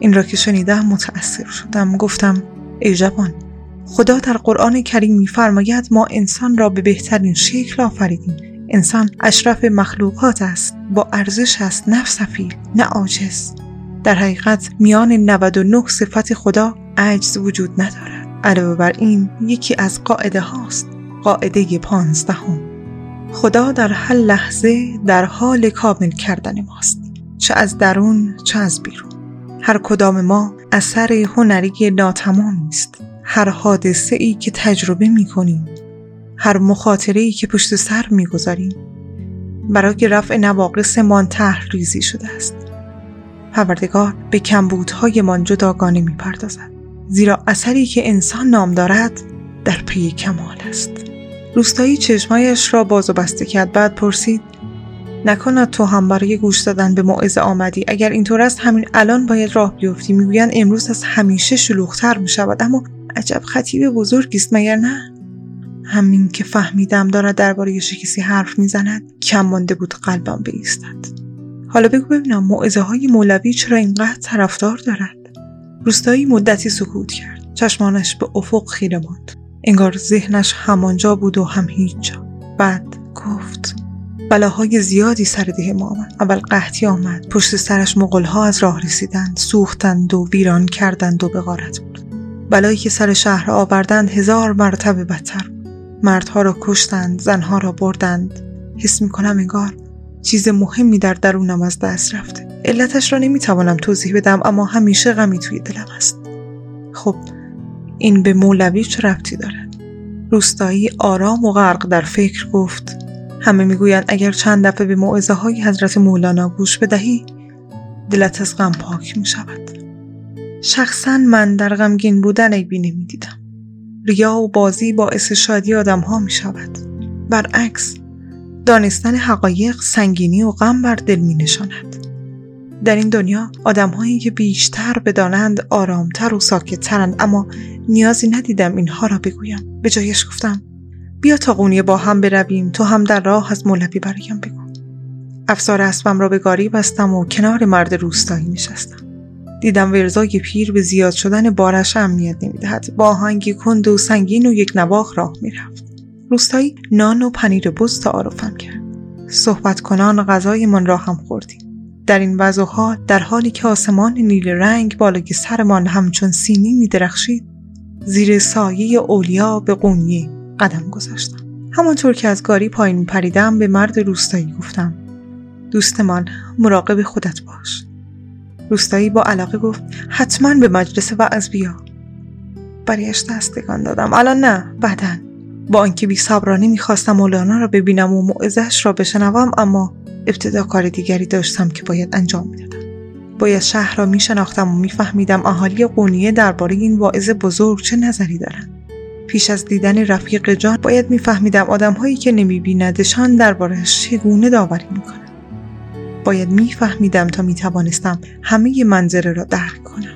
این را که شنیدم متأثر شدم. گفتم ای جوان خدا در قرآن کریم میفرماید ما انسان را به بهترین شکل آفریدیم. انسان اشرف مخلوقات است با ارزش است نه سفیل نه عاجز. در حقیقت میان 99 صفت خدا عجز وجود ندارد. علاوه بر این یکی از قاعده هاست قاعده پانزدهم. خدا در هر لحظه در حال کامل کردن ماست چه از درون چه از بیرون. هر کدام ما اثر هنری ناتمام است هر حادثه ای که تجربه می کنیم هر مخاطره ای که پشت سر می گذاریم برای رفع نواقصمان تحریزی شده است. پروردگار به کمبودهایمان جداگانه می پردازد زیرا اثری که انسان نام دارد در پی کمال است. روستایی چشمایش را باز و بسته کرد بعد پرسید نکند تو هم برای گوش دادن به موعظه آمدی. اگر اینطور است همین الان باید راه بیفتی می‌گویند امروز از همیشه شلوغتر می شود اما عجب خطیب بزرگی است مگر نه؟ همین که فهمیدم دارد درباره کسی حرف می‌زند کم مانده بود قلبم بایستد. حالا بگو ببینم موعظه های مولوی چرا اینقدر طرفدار دارد؟ روستایی مدتی سکوت کرد. چشمانش به افق خیره ماند. انگار ذهنش همانجا بود و هم هیچ جا. بعد گفت بلاهای زیادی سر ده ما آمد. اول قحطی آمد. پشت سرش مغلها از راه رسیدند. سوختند و ویران کردند و به غارت بود بلایی که سر شهر آوردند هزار مرتبه بدتر. مردها را کشتند زنها را بردند. حس می کنم انگار چیز مهمی در درونم از دست رفته. علتش را نمی‌توانم توضیح بدم اما همیشه غمی توی دلم است. خب این به مولوی چه ربطی دارد؟ روستایی آرام و غرق در فکر گفت. همه می‌گویند اگر چند دفعه به موعظه های حضرت مولانا گوش بدهی دلت از غم پاک می شود شخصا من در غمگین بودن عیبی نمی‌دیدم ریا و بازی باعث شادی آدم ها می شود برعکس دانستن حقایق سنگینی و غم بر دل می نشاند در این دنیا آدم هایی که بیشتر بدانند آرامتر و ساکتترند اما نیازی ندیدم اینها را بگویم. به جایش گفتم بیا تا قونیه با هم برویم. تو هم در راه از مولوی برایم بگو. افسار اسبم را به گاری بستم و کنار مرد روستایی نشستم. دیدم ورزای پیر به زیاد شدن بارش امنیت نمی‌دهد. با آهنگی کند و سنگین و یک نواخ راه می‌رفت. روستایی نان و پنیر بز تعارفم کرد. صحبت کنان غذایمان را هم خوردیم. در این وضع در حالی که آسمان نیل رنگ بالای سرمان همچون سینی می درخشید زیر سایه اولیا به قونیه قدم گذاشتم. همانطور که از گاری پایین پریدم به مرد روستایی گفتم دوستمان مراقب خودت باش. روستایی با علاقه گفت حتما به مجلس وعظ بیا. برایش دستگان دادم. الان نه بعدا. با آنکه بی صبرانه می‌خواستم مولانا را ببینم و موعظهش را بشنوم اما ابتدا کار دیگری داشتم که باید انجام می‌دادم. باید شهر را میشناختم و میفهمیدم اهالی قونیه درباره این واعظ بزرگ چه نظری دارند. پیش از دیدن رفیق جان باید میفهمیدم آدمهایی که نمیبیندشان دربارهش چگونه داوری می‌کنند. باید میفهمیدم تا می‌توانستم همه منظره را درک کنم.